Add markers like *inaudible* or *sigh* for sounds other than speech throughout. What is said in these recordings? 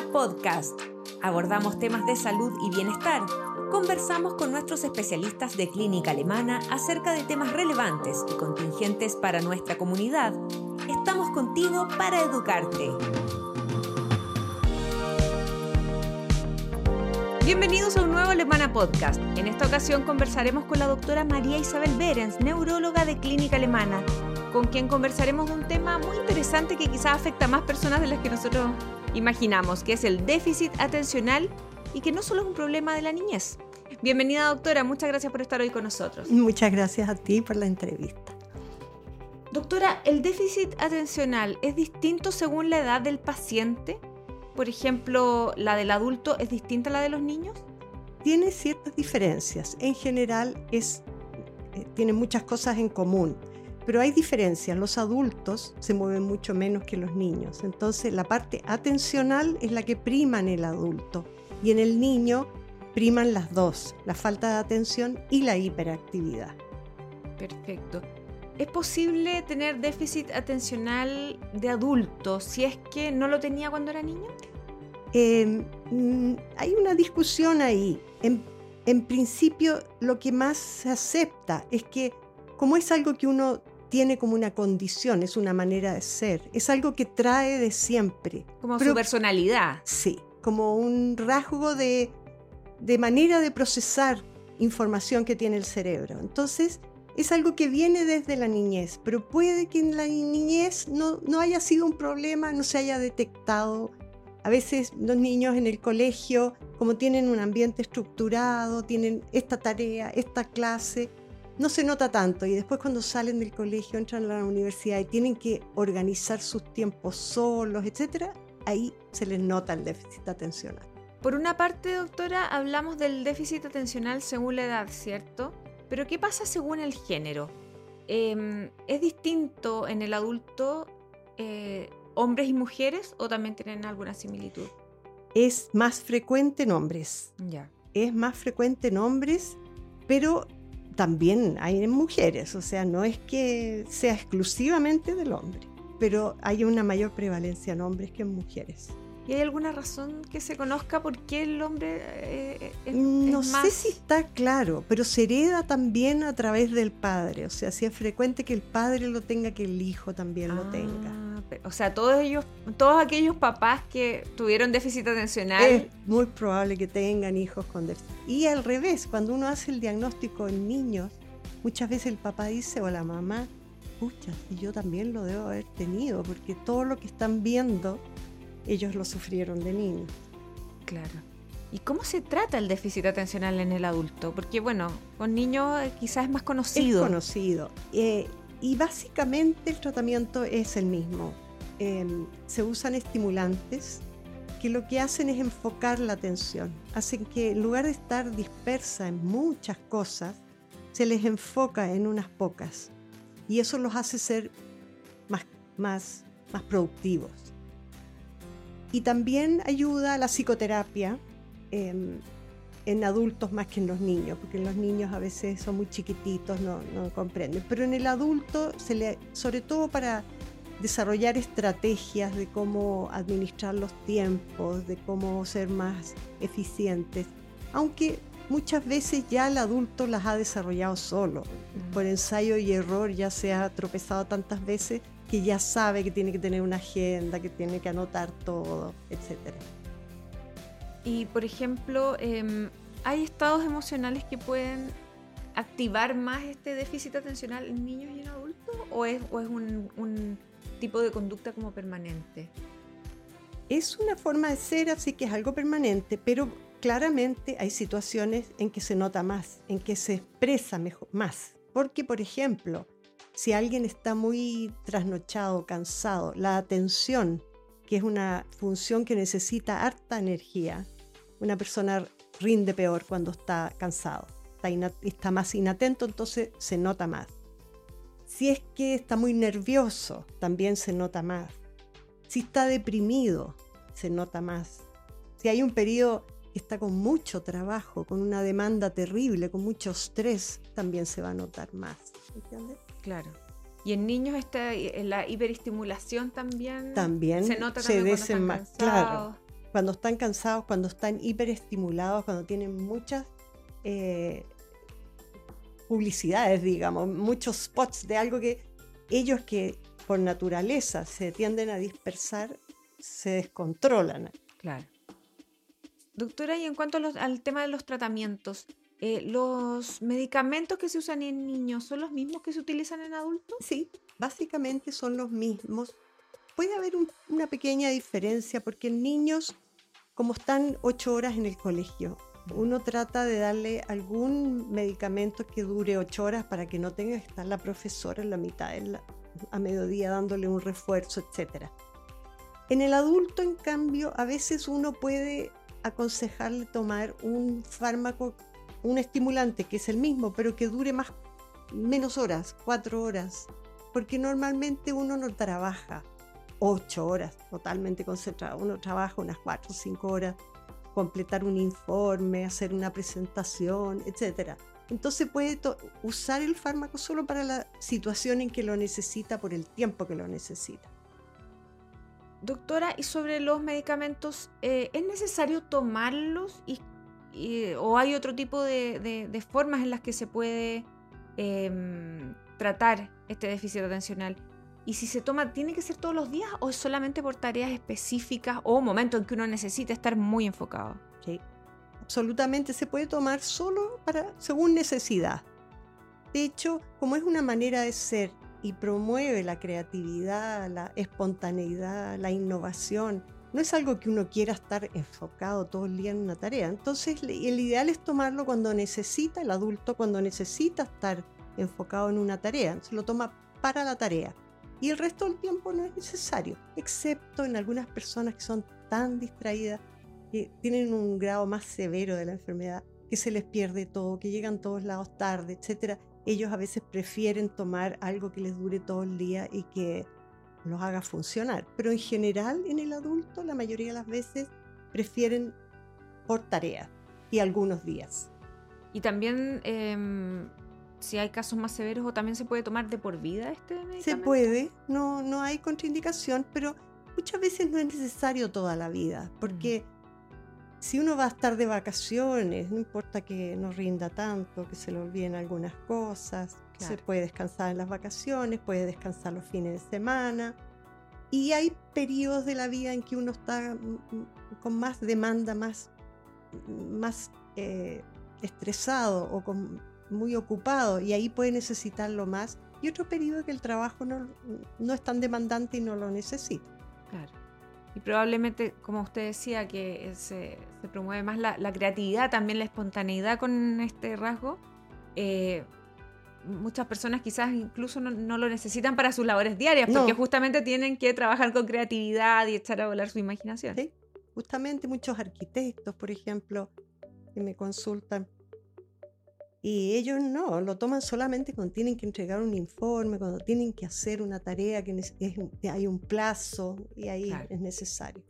Podcast. Abordamos temas de salud y bienestar. Conversamos con nuestros especialistas de clínica alemana acerca de temas relevantes y contingentes para nuestra comunidad. Estamos contigo para educarte. Bienvenidos a un nuevo Alemana Podcast. En esta ocasión conversaremos con la doctora María Isabel Berens, neuróloga de Clínica Alemana, con quien conversaremos de un tema muy interesante que quizás afecta a más personas de las que nosotros imaginamos, que es el déficit atencional y que no solo es un problema de la niñez. Bienvenida doctora, muchas gracias por estar hoy con nosotros. Muchas gracias a ti por la entrevista. Doctora, ¿el déficit atencional es distinto según la edad del paciente? Por ejemplo, ¿la del adulto es distinta a la de los niños? Tiene ciertas diferencias. En general es, eh, tiene muchas cosas en común pero hay diferencias, los adultos se mueven mucho menos que los niños, entonces la parte atencional es la que prima en el adulto y en el niño priman las dos, la falta de atención y la hiperactividad. Perfecto. ¿Es posible tener déficit atencional de adulto si es que no lo tenía cuando era niño? Em, mm, hay una discusión ahí. en principio, lo que más se acepta es que como es algo que uno tiene como una condición, es una manera de ser, es algo que trae de siempre. Como su personalidad. Sí, como un rasgo de, de manera de procesar información que tiene el cerebro. Entonces, es algo que viene desde la niñez, pero puede que en la niñez no, no haya sido un problema, no se haya detectado. A veces los niños en el colegio, como tienen un ambiente estructurado, tienen esta tarea, esta clase, no se nota tanto y después cuando salen del colegio, entran a la universidad y tienen que organizar sus tiempos solos, etcétera, ahí se les nota el déficit atencional. Por una parte, doctora, hablamos del déficit atencional según la edad, ¿cierto? Pero ¿qué pasa según el género? Em, ¿Es distinto en el adulto eh, hombres y mujeres o también tienen alguna similitud? Es más frecuente en hombres. Ya. Es más frecuente en hombres, pero también hay en mujeres, o sea, no es que sea exclusivamente del hombre, pero hay una mayor prevalencia en hombres que en mujeres. ¿Y hay alguna razón que se conozca por qué el hombre eh, es, No sé si está claro, pero se hereda también a través del padre. O sea, si es frecuente que el padre lo tenga, que el hijo también lo tenga. O sea, todos ellos, todos aquellos papás que tuvieron déficit atencional. Es muy probable que tengan hijos con déficit. Y al revés, cuando uno hace el diagnóstico en niños, muchas veces el papá dice o la mamá, pucha, y yo también lo debo haber tenido, porque todo lo que están viendo ellos lo sufrieron de niños. Claro. ¿Y cómo se trata el déficit atencional en el adulto? Porque bueno, con niños eh, quizás es más conocido. Es conocido. Eh, y básicamente el tratamiento es el mismo. Em, se usan estimulantes que lo que hacen es enfocar la atención. Hacen que en lugar de estar dispersa en muchas cosas, se les enfoca en unas pocas. Y eso los hace ser más, más, más productivos. Y también ayuda a la psicoterapia em, en adultos más que en los niños, porque los niños a veces son muy chiquititos, no, no comprenden. Pero en el adulto, se le, sobre todo para desarrollar estrategias de cómo administrar los tiempos, de cómo ser más eficientes, aunque muchas veces ya el adulto las ha desarrollado solo, por ensayo y error ya se ha tropezado tantas veces que ya sabe que tiene que tener una agenda, que tiene que anotar todo, etc. Y por ejemplo, em, ¿hay estados emocionales que pueden activar más este déficit atencional en niños y en adultos? ¿O es, es un, un tipo de conducta como permanente? Es una forma de ser, así que es algo permanente, pero claramente hay situaciones en que se nota más, en que se expresa mejor, más. Porque, por ejemplo, si alguien está muy trasnochado, cansado, la atención, que es una función que necesita harta energía, una persona rinde peor cuando está cansado, está, está más inatento, entonces se nota más. Si es que está muy nervioso, también se nota más. Si está deprimido, se nota más. Si hay un periodo que está con mucho trabajo, con una demanda terrible, con mucho estrés, también se va a notar más. ¿Entiendes? Claro. Y en niños está la hiperestimulación también, también se nota también más, claro. Cuando están cansados, cuando están hiperestimulados, cuando tienen muchas eh, publicidades, digamos, muchos spots de algo que ellos que por naturaleza se tienden a dispersar, se descontrolan. Claro. Doctora, y en cuanto al tema de los tratamientos, eh, ¿los medicamentos que se usan en niños son los mismos que se utilizan en adultos? Sí, básicamente son los mismos. Puede haber una pequeña diferencia porque en niños, como están ocho horas en el colegio, uno trata de darle algún medicamento que dure ocho horas para que no tenga que estar la profesora en la mitad a mediodía dándole un refuerzo, etc. En el adulto, en cambio, a veces uno puede aconsejarle tomar un fármaco, un estimulante que es el mismo, pero que dure más, menos horas, cuatro horas, porque normalmente uno no trabaja ocho horas totalmente concentrado, uno trabaja unas cuatro o cinco horas, completar un informe, hacer una presentación, etc. Entonces puede usar el fármaco solo para la situación en que lo necesita por el tiempo que lo necesita. Doctora, y sobre los medicamentos, eh, ¿es necesario tomarlos o hay otro tipo de, formas en las que se puede em, tratar este déficit atencional? Y si se toma, ¿tiene que ser todos los días o es solamente por tareas específicas o momentos en que uno necesita estar muy enfocado? Sí, absolutamente se puede tomar solo para, según necesidad. De hecho, como es una manera de ser y promueve la creatividad, la espontaneidad, la innovación. No es algo que uno quiera estar enfocado todo el día en una tarea. Entonces, el ideal es tomarlo cuando necesita, el adulto cuando necesita estar enfocado en una tarea. Se lo toma para la tarea. Y el resto del tiempo no es necesario, excepto en algunas personas que son tan distraídas, que tienen un grado más severo de la enfermedad, que se les pierde todo, que llegan todos lados tarde, etcétera ellos a veces prefieren tomar algo que les dure todo el día y que los haga funcionar. Pero en general en el adulto la mayoría de las veces prefieren por tarea y algunos días. Y también em, si hay casos más severos o también se puede tomar de por vida este medicamento. Se puede, no, no hay contraindicación, pero muchas veces no es necesario toda la vida, porque si uno va a estar de vacaciones, no importa que no rinda tanto, que se le olviden algunas cosas, se puede descansar en las vacaciones, puede descansar los fines de semana. Y hay periodos de la vida en que uno está mm, mm, con más demanda, más, más eh, estresado o con, muy ocupado y ahí puede necesitarlo más. Y otro periodo que el trabajo no, no es tan demandante y no lo necesita. Claro. Y probablemente, como usted decía, que se, promueve más la, creatividad, también la espontaneidad con este rasgo. Eh, muchas personas quizás incluso no, lo necesitan para sus labores diarias, porque justamente tienen que trabajar con creatividad y echar a volar su imaginación. Sí, justamente muchos arquitectos, por ejemplo, que me consultan, y ellos no, lo toman solamente cuando tienen que entregar un informe, cuando tienen que hacer una tarea que, hay un plazo y ahí es necesario.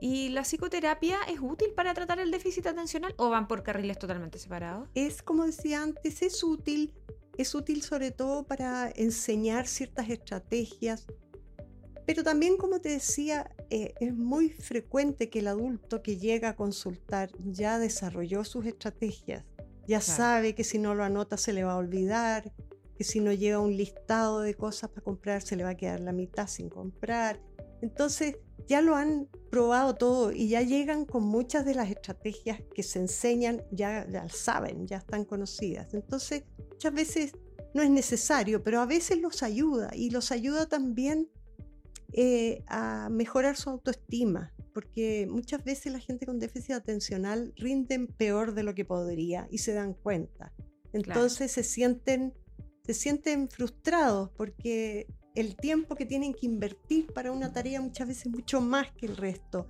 ¿Y la psicoterapia es útil para tratar el déficit atencional o van por carriles totalmente separados? Es como decía antes, es útil, es útil sobre todo para enseñar ciertas estrategias, pero también como te decía, eh, es muy frecuente que el adulto que llega a consultar ya desarrolló sus estrategias ya sabe que si no lo anota se le va a olvidar, que si no llega un listado de cosas para comprar se le va a quedar la mitad sin comprar. Entonces ya lo han probado todo y ya llegan con muchas de las estrategias que se enseñan, ya, ya saben, ya están conocidas. Entonces muchas veces no es necesario, pero a veces los ayuda y los ayuda también eh, a mejorar su autoestima, porque muchas veces la gente con déficit atencional rinden peor de lo que podría y se dan cuenta. Entonces se, sienten, se sienten frustrados porque el tiempo que tienen que invertir para una tarea muchas veces es mucho más que el resto.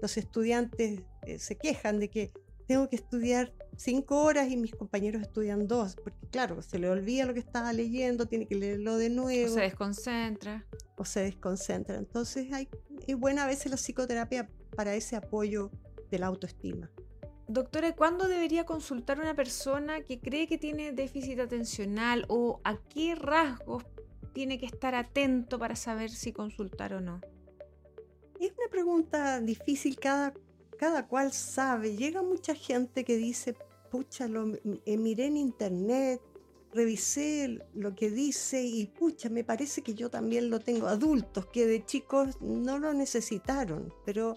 Los, estudiantes eh, se quejan de que tengo que estudiar cinco horas y mis compañeros estudian dos, porque claro, se le olvida lo que estaba leyendo, tiene que leerlo de nuevo. O se desconcentra. O se desconcentra. Entonces hay, es buena a veces la psicoterapia para ese apoyo de la autoestima. Doctora, ¿cuándo debería consultar una persona que cree que tiene déficit atencional o a qué rasgos tiene que estar atento para saber si consultar o no? Es una pregunta difícil, cada, cada cual sabe. Llega mucha gente que dice, pucha, lo eh, miré en internet, revisé lo que dice y pucha, me parece que yo también lo tengo. Adultos que de chicos no lo necesitaron, pero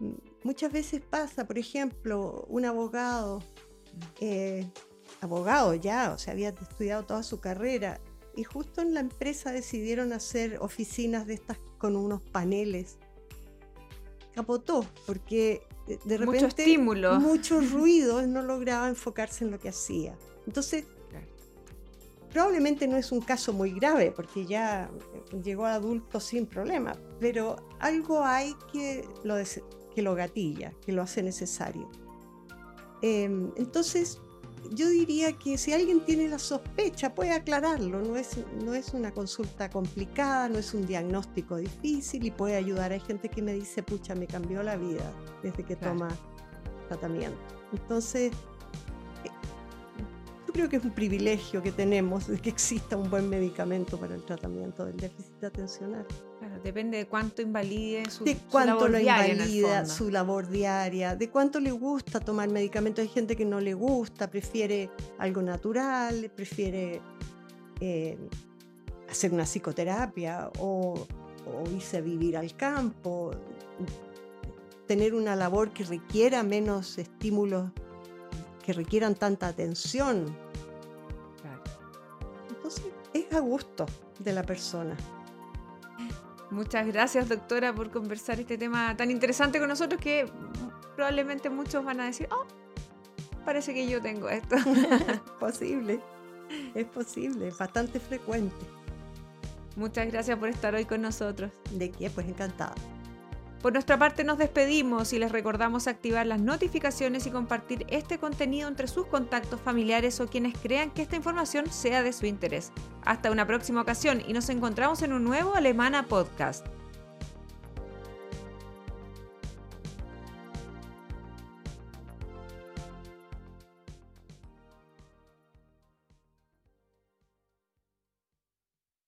mm, muchas veces pasa, por ejemplo, un abogado, eh, abogado ya, o sea, había estudiado toda su carrera, y justo en la empresa decidieron hacer oficinas de estas con unos paneles. Capotó, porque de repente mucho estímulo, mucho *laughs* ruido, no lograba enfocarse en lo que hacía. Entonces, probablemente no es un caso muy grave, porque ya llegó a adulto sin problema, pero algo hay que lo, que lo gatilla, que lo hace necesario. Em, entonces, yo diría que si alguien tiene la sospecha, puede aclararlo. No es, no es una consulta complicada, no es un diagnóstico difícil y puede ayudar. Hay gente que me dice, pucha, me cambió la vida desde que toma tratamiento. Entonces, eh, yo creo que es un privilegio que tenemos de que exista un buen medicamento para el tratamiento del déficit atencional. Claro, depende de cuánto invalide su, de cuánto lo invalida su labor diaria, de cuánto le gusta tomar medicamentos. Hay gente que no le gusta, prefiere algo natural, prefiere eh, hacer una psicoterapia o, o irse a vivir al campo, tener una labor que requiera menos estímulos, que requieran tanta atención. Entonces, es a gusto de la persona. Muchas gracias, doctora, por conversar este tema tan interesante con nosotros que probablemente muchos van a decir, oh, parece que yo tengo esto. *laughs* *laughs* es posible, es posible, es bastante frecuente. Muchas gracias por estar hoy con nosotros. ¿De qué? Pues encantada. Por nuestra parte nos despedimos y les recordamos activar las notificaciones y compartir este contenido entre sus contactos familiares o quienes crean que esta información sea de su interés. Hasta una próxima ocasión y nos encontramos en un nuevo Alemana Podcast.